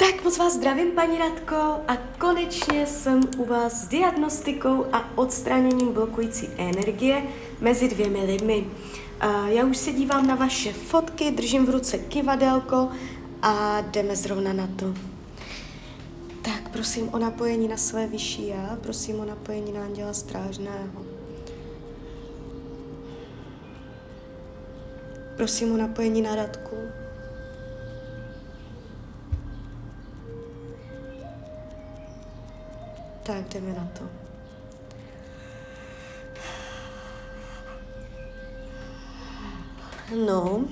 Tak moc vás zdravím, paní Radko, a konečně jsem u vás s diagnostikou a odstraněním blokující energie mezi dvěmi lidmi. Já už se dívám na vaše fotky, držím v ruce kivadelko a jdeme zrovna na to. Tak prosím o napojení na své vyšší já, prosím o napojení na anděla strážného. Prosím o napojení na Radku. Tak jdeme na to. No,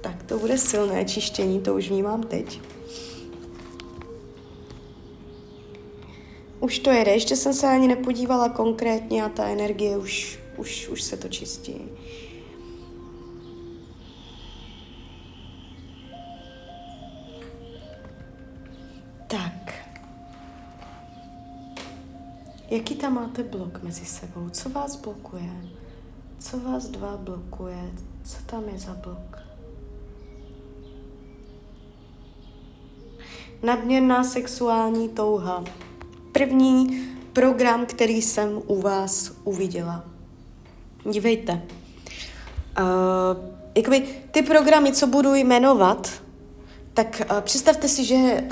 tak to bude silné čištění, to už vnímám teď. Už to jede, ještě jsem se ani nepodívala konkrétně a ta energie už, už, už se to čistí. Jaký tam máte blok mezi sebou? Co vás blokuje? Co vás dva blokuje? Co tam je za blok? Nadměrná sexuální touha. První program, který jsem u vás uviděla. Dívejte. Uh, jakoby ty programy, co budu jmenovat, tak uh, představte si, že uh,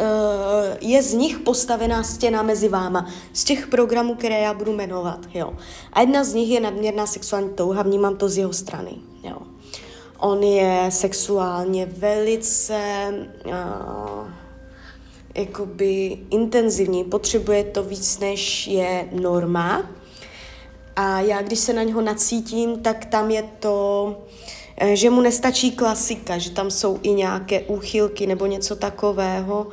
je z nich postavená stěna mezi váma, z těch programů, které já budu jmenovat, jo. A jedna z nich je nadměrná sexuální touha, vnímám to z jeho strany, jo. On je sexuálně velice uh, jakoby intenzivní, potřebuje to víc, než je norma. A já, když se na něho nacítím, tak tam je to Eh, že mu nestačí klasika, že tam jsou i nějaké úchylky nebo něco takového.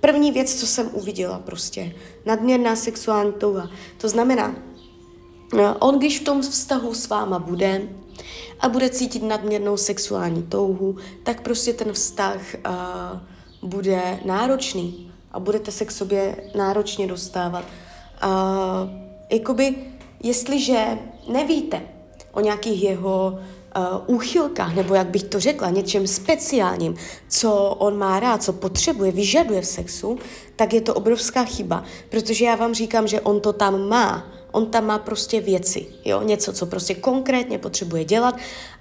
První věc, co jsem uviděla prostě, nadměrná sexuální touha. To znamená, eh, on když v tom vztahu s váma bude a bude cítit nadměrnou sexuální touhu, tak prostě ten vztah uh, bude náročný a budete se k sobě náročně dostávat. Uh, jakoby, jestliže nevíte, o nějakých jeho uh, úchylkách, nebo jak bych to řekla, něčem speciálním, co on má rád, co potřebuje, vyžaduje v sexu, tak je to obrovská chyba, protože já vám říkám, že on to tam má. On tam má prostě věci, jo, něco, co prostě konkrétně potřebuje dělat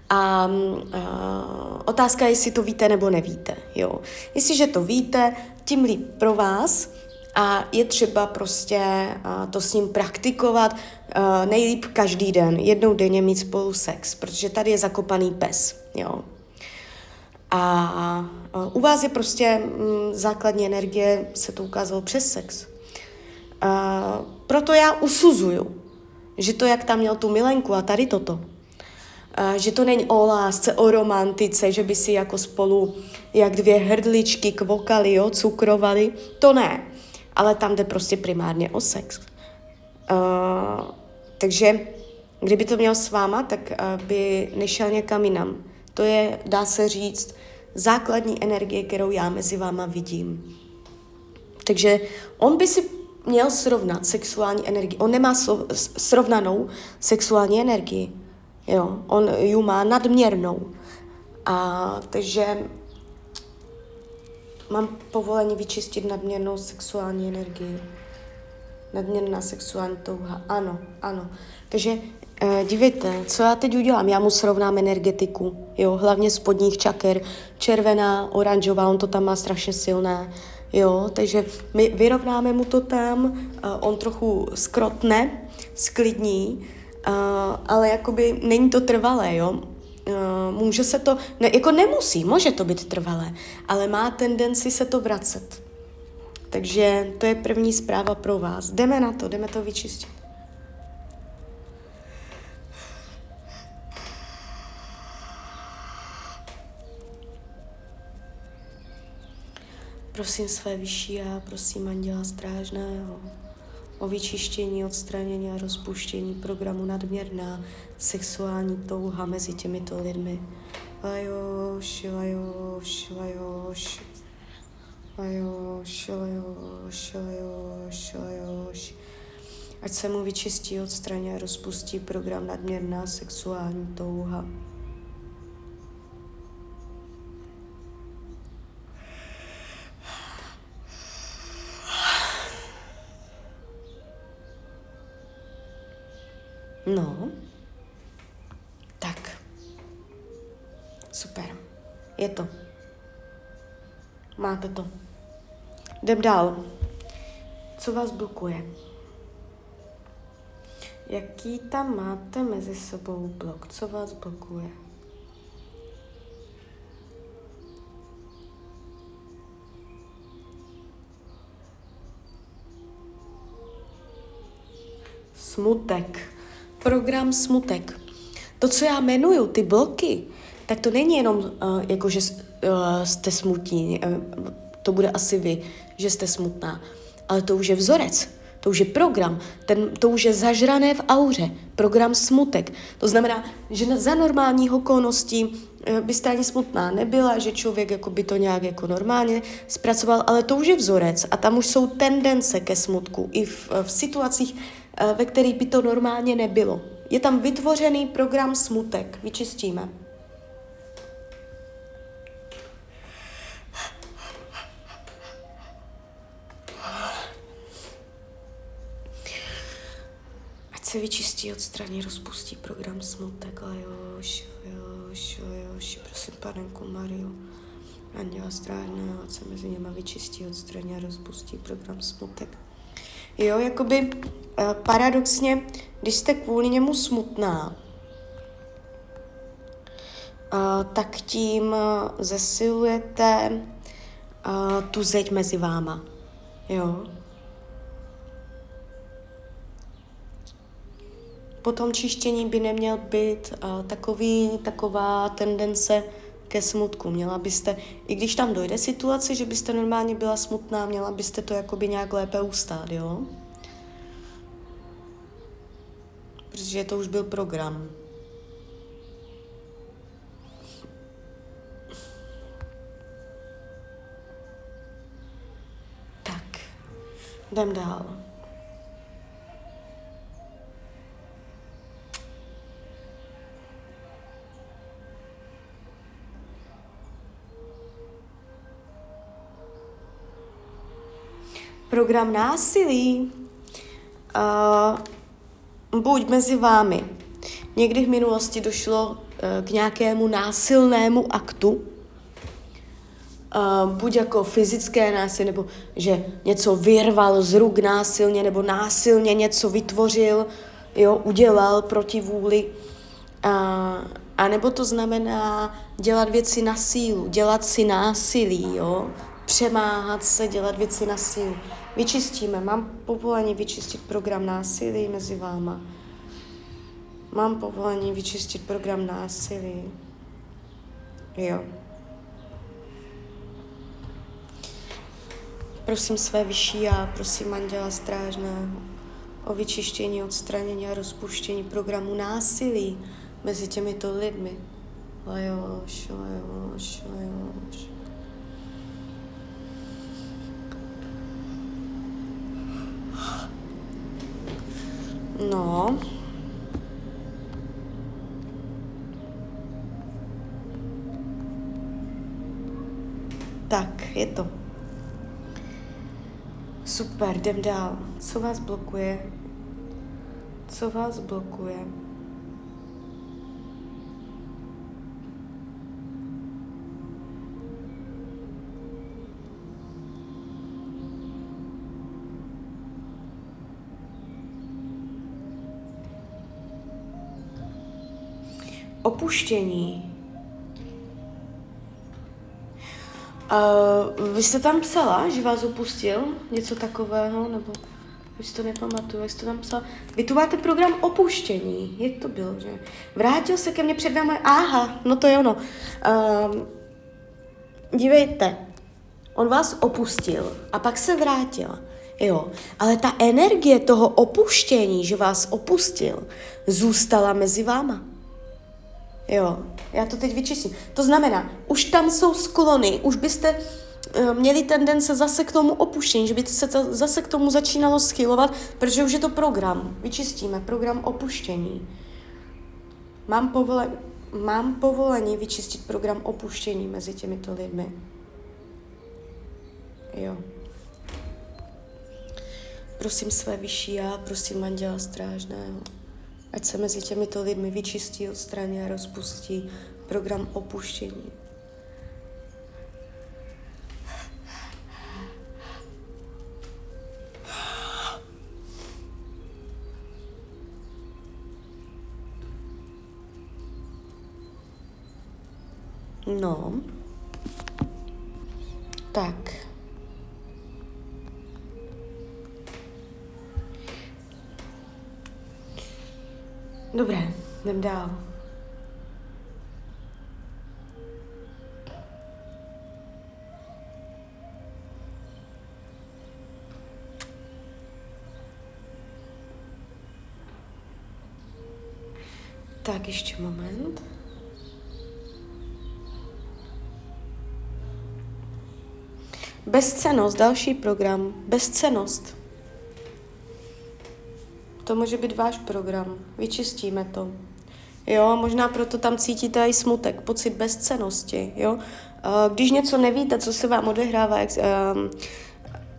a uh, otázka je, jestli to víte nebo nevíte, jo. Jestliže to víte, tím líp pro vás, a je třeba prostě to s ním praktikovat nejlíp každý den, jednou denně mít spolu sex, protože tady je zakopaný pes, jo. A u vás je prostě um, základní energie, se to ukázalo přes sex. Uh, proto já usuzuju, že to, jak tam měl tu milenku a tady toto, uh, že to není o lásce, o romantice, že by si jako spolu jak dvě hrdličky kvokali, jo, cukrovali, to ne ale tam jde prostě primárně o sex. Uh, takže kdyby to měl s váma, tak uh, by nešel někam jinam. To je, dá se říct, základní energie, kterou já mezi váma vidím. Takže on by si měl srovnat sexuální energii. On nemá srovnanou sexuální energii. Jo, on ji má nadměrnou. A, takže Mám povolení vyčistit nadměrnou sexuální energii. Nadměrná sexuální touha. Ano, ano. Takže eh, dívejte, co já teď udělám? Já mu srovnám energetiku, jo, hlavně spodních čaker, červená, oranžová, on to tam má strašně silné, jo, takže my vyrovnáme mu to tam, eh, on trochu skrotne, sklidní, eh, ale jakoby není to trvalé, jo, Uh, může se to, ne, jako nemusí, může to být trvalé, ale má tendenci se to vracet. Takže to je první zpráva pro vás. Jdeme na to, jdeme to vyčistit. Prosím své vyšší já, prosím anděla strážného o vyčištění, odstranění a rozpuštění programu nadměrná sexuální touha mezi těmito lidmi. Lajoš, lajoš, lajoš. Lajoš, lajoš, lajoš, lajoš. Ať se mu vyčistí, odstraní a rozpustí program nadměrná sexuální touha. No. Tak. Super. Je to. Máte to. Jdem dál. Co vás blokuje? Jaký tam máte mezi sebou blok? Co vás blokuje? Smutek. Program smutek. To, co já jmenuju, ty bloky, tak to není jenom uh, jako, že uh, jste smutní, uh, to bude asi vy, že jste smutná, ale to už je vzorec, to už je program, ten, to už je zažrané v auře, program smutek. To znamená, že za normálních okolností byste ani smutná nebyla, že člověk jako by to nějak jako normálně zpracoval, ale to už je vzorec a tam už jsou tendence ke smutku i v, v situacích, ve kterých by to normálně nebylo. Je tam vytvořený program smutek, vyčistíme. se vyčistí, odstraní, rozpustí program smutek, ale jož, jož, jož, prosím panenku Mariu, Anděla Strážného, ať se mezi něma vyčistí, odstraní a rozpustí program smutek. Jo, jakoby uh, paradoxně, když jste kvůli němu smutná, uh, tak tím uh, zesilujete tu zeď mezi váma. Jo, po tom čištění by neměl být takový, taková tendence ke smutku. Měla byste, i když tam dojde situace, že byste normálně byla smutná, měla byste to jakoby nějak lépe ustát, jo? Protože to už byl program. Tak, jdem dál. Program násilí, uh, buď mezi vámi. Někdy v minulosti došlo uh, k nějakému násilnému aktu, uh, buď jako fyzické násilí, nebo že něco vyrval z ruk násilně, nebo násilně něco vytvořil, jo, udělal proti vůli. Uh, a nebo to znamená dělat věci na sílu, dělat si násilí, jo, přemáhat se, dělat věci na sílu. Vyčistíme. Mám povolení vyčistit program násilí mezi váma. Mám povolení vyčistit program násilí. Jo. Prosím své vyšší já, prosím Anděla Strážného o vyčištění, odstranění a rozpuštění programu násilí mezi těmito lidmi. Lajoš, lajoš, lajoš. No. Tak, je to. Super, jdem dál. Co vás blokuje? Co vás blokuje? Opuštění. Uh, vy jste tam psala, že vás opustil? Něco takového? Nebo už to nepamatuju, jak jste tam psala? Vy tu máte program opuštění. Jak to bylo, že? Vrátil se ke mně před vámi. Aha, no to je ono. Uh, dívejte, on vás opustil a pak se vrátil. Jo, ale ta energie toho opuštění, že vás opustil, zůstala mezi váma. Jo, já to teď vyčistím. To znamená, už tam jsou sklony, už byste uh, měli tendence zase k tomu opuštění, že by se to zase k tomu začínalo schylovat, protože už je to program. Vyčistíme, program opuštění. Mám, povole, mám povolení vyčistit program opuštění mezi těmito lidmi. Jo. Prosím své vyšší já, prosím Anděla Strážného Ať se mezi těmito lidmi vyčistí, odstraní a rozpustí program opuštění. No. Dál. Tak, ještě moment. Bezcenost, další program. Bezcenost. To může být váš program. Vyčistíme to. Jo, možná proto tam cítíte i smutek, pocit bezcenosti, jo. Když něco nevíte, co se vám odehrává, jak, um,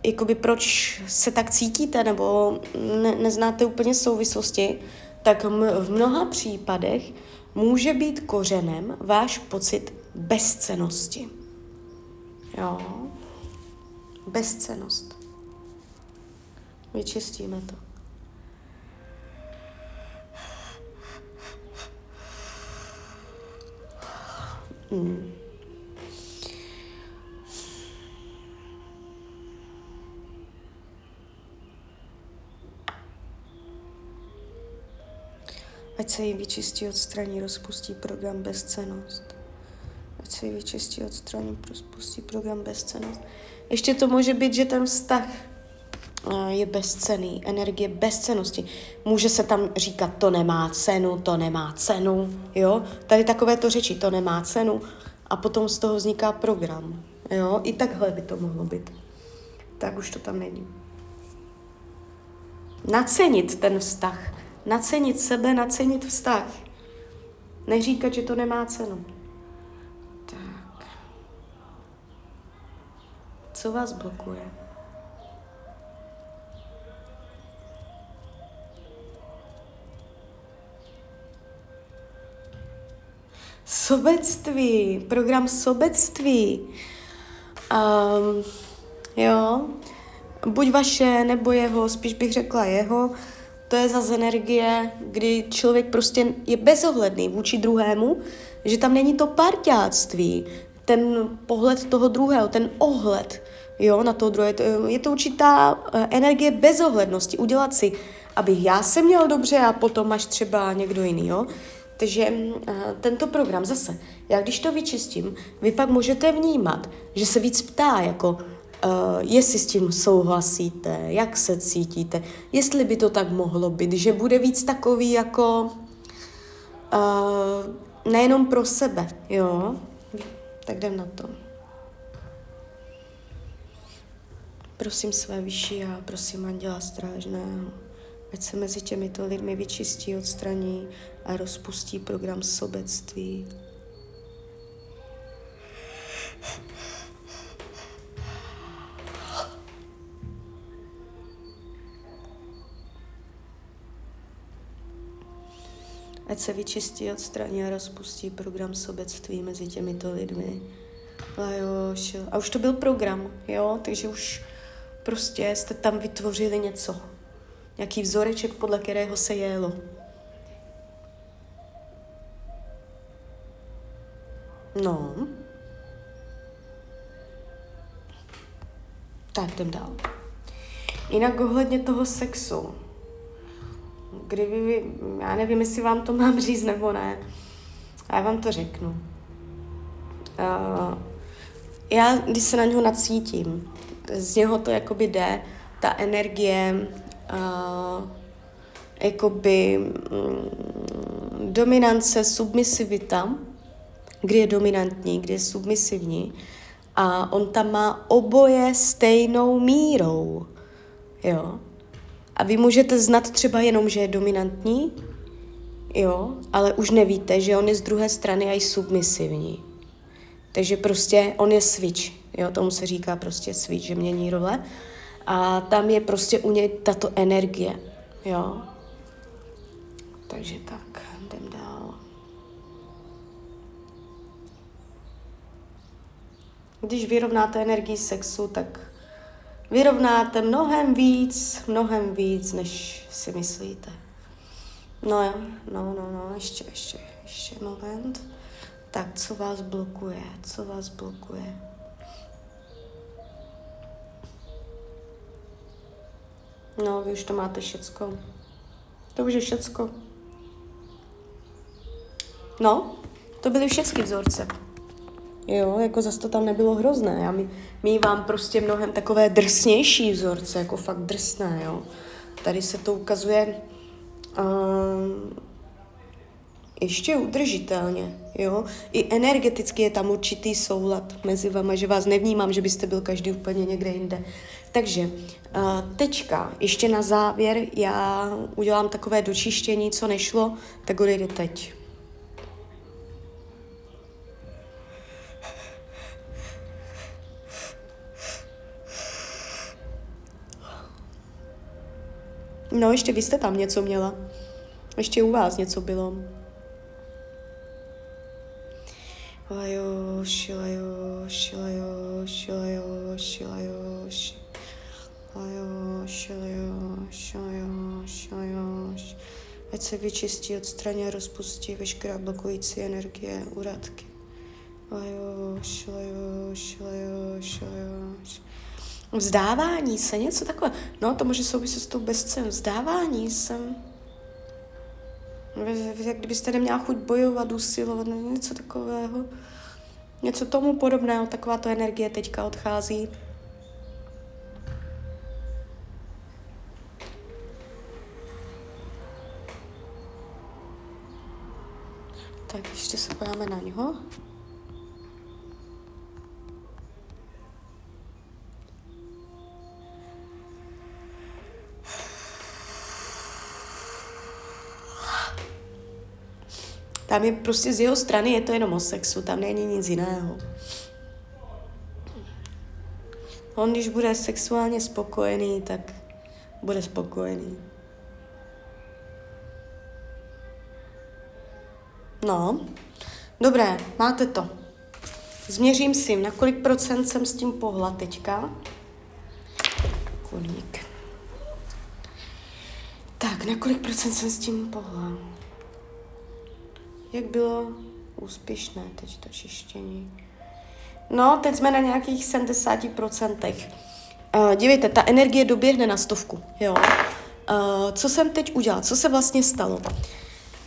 jakoby proč se tak cítíte, nebo ne, neznáte úplně souvislosti, tak v mnoha případech může být kořenem váš pocit bezcenosti. Jo. Bezcenost. Vyčistíme to. Ať se jí vyčistí, odstraní, rozpustí program bezcenost. Ať se jí vyčistí, odstraní, rozpustí program bezcenost. Ještě to může být, že ten vztah je bezcený, energie bezcenosti. Může se tam říkat, to nemá cenu, to nemá cenu, jo? Tady takové to řeči, to nemá cenu a potom z toho vzniká program, jo? I takhle by to mohlo být. Tak už to tam není. Nacenit ten vztah, nacenit sebe, nacenit vztah. Neříkat, že to nemá cenu. Tak. Co vás blokuje? Sobectví, program sobectví. Um, jo, buď vaše, nebo jeho, spíš bych řekla jeho, to je zase energie, kdy člověk prostě je bezohledný vůči druhému, že tam není to parťáctví, ten pohled toho druhého, ten ohled jo, na toho druhé. Je to určitá eh, energie bezohlednosti, udělat si, aby já se měl dobře a potom až třeba někdo jiný, jo. Takže uh, tento program zase, já když to vyčistím, vy pak můžete vnímat, že se víc ptá, jako uh, jestli s tím souhlasíte, jak se cítíte, jestli by to tak mohlo být, že bude víc takový jako uh, nejenom pro sebe, jo? Tak jdem na to. Prosím své vyšší a prosím Anděla Strážného, ať se mezi těmito lidmi vyčistí, odstraní a rozpustí program sobectví. Ať se vyčistí, odstraní a rozpustí program sobectví mezi těmito lidmi. A jo. A už to byl program, jo, takže už prostě jste tam vytvořili něco. Nějaký vzoreček, podle kterého se jelo. No. Tak jdem dál. Jinak ohledně toho sexu. Kdyby já nevím, jestli vám to mám říct nebo ne, a já vám to řeknu. Uh, já, když se na něho nacítím, z něho to jakoby jde, ta energie, uh, jakoby um, dominance, submisivita, kdy je dominantní, kdy je submisivní. A on tam má oboje stejnou mírou. Jo. A vy můžete znat třeba jenom, že je dominantní, jo, ale už nevíte, že on je z druhé strany i submisivní. Takže prostě on je switch, jo, tomu se říká prostě switch, že mění role. A tam je prostě u něj tato energie, jo. Takže tak, jdem dál. Když vyrovnáte energii sexu, tak vyrovnáte mnohem víc, mnohem víc, než si myslíte. No jo, no, no, no, ještě, ještě, ještě moment. Tak, co vás blokuje, co vás blokuje? No, vy už to máte všecko. To už je všecko. No, to byly všechny vzorce. Jo, jako zase to tam nebylo hrozné. Já mi, mývám prostě mnohem takové drsnější vzorce, jako fakt drsné, jo. Tady se to ukazuje uh, ještě udržitelně, jo. I energeticky je tam určitý soulad mezi vama, že vás nevnímám, že byste byl každý úplně někde jinde. Takže uh, tečka, ještě na závěr, já udělám takové dočištění, co nešlo, tak odejde teď. No, ještě vy jste tam něco měla. Ještě u vás něco bylo. Lajoš, lajoš, lajoš, lajoš, lajoš. Lajoš, lajoš, lajoš, lajoš. Ať se vyčistí, odstraní a rozpustí veškerá blokující energie, uradky. Lajoš, lajoš, lajoš, lajoš. Vzdávání se, něco takové. No, to může souviset s tou bezcem. Vzdávání se. Jak kdybyste neměla chuť bojovat, usilovat, něco takového. Něco tomu podobného, taková to energie teďka odchází. Tak ještě se pojáme na něho. Tam je prostě z jeho strany je to jenom o sexu, tam není nic jiného. On, když bude sexuálně spokojený, tak bude spokojený. No, dobré, máte to. Změřím si, na kolik procent jsem s tím pohla teďka. Kolik? Tak, na kolik procent jsem s tím pohla? Jak bylo úspěšné teď to čištění? No, teď jsme na nějakých 70%. Uh, dívejte, ta energie doběhne na stovku, jo. Uh, co jsem teď udělala? Co se vlastně stalo?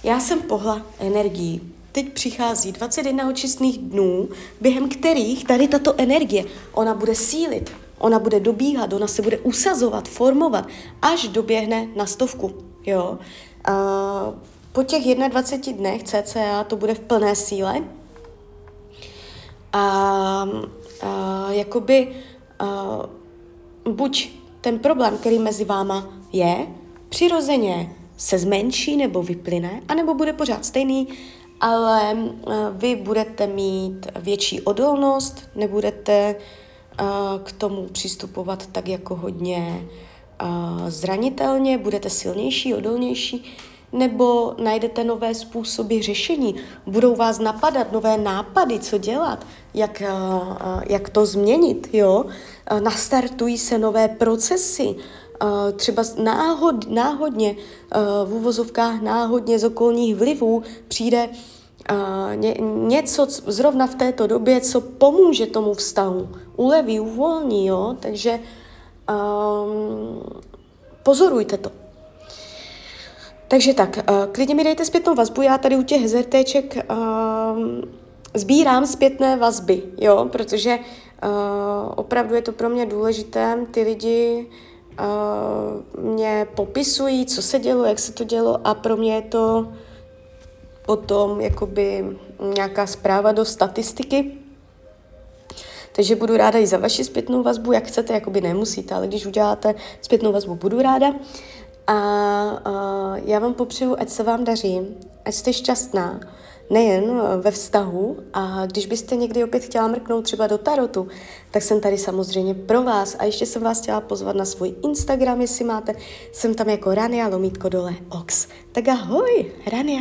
Já jsem pohla energii. Teď přichází 21 očistných dnů, během kterých tady tato energie, ona bude sílit, ona bude dobíhat, ona se bude usazovat, formovat, až doběhne na stovku. Jo? Uh, po těch 21 dnech cca to bude v plné síle. A, a jakoby a, buď ten problém, který mezi váma je, přirozeně se zmenší nebo vyplyne, anebo bude pořád stejný, ale vy budete mít větší odolnost, nebudete k tomu přistupovat tak jako hodně zranitelně, budete silnější, odolnější nebo najdete nové způsoby řešení. Budou vás napadat nové nápady, co dělat, jak, eh, eh, jak to změnit, jo. Eh, nastartují se nové procesy, třeba náhod, náhodně, v úvozovkách náhodně z okolních vlivů přijde ně, něco zrovna v této době, co pomůže tomu vztahu, uleví, uvolní, jo, takže um, pozorujte to. Takže tak, uh, klidně mi dejte zpětnou vazbu, já tady u těch hezertéček uh, sbírám zpětné vazby, jo, protože uh, opravdu je to pro mě důležité, ty lidi uh, mě popisují, co se dělo, jak se to dělo a pro mě je to potom jakoby nějaká zpráva do statistiky, takže budu ráda i za vaši zpětnou vazbu, jak chcete, jakoby nemusíte, ale když uděláte zpětnou vazbu, budu ráda. A uh, já vám popřeju, ať se vám daří, ať jste šťastná, nejen eh, ve vztahu a když byste někdy opět chtěla mrknout třeba do tarotu, tak jsem tady samozřejmě pro vás a ještě jsem vás chtěla pozvat na svůj Instagram, jestli máte, jsem tam jako Rania Lomítko dole Ox. Tak ahoj, Rania.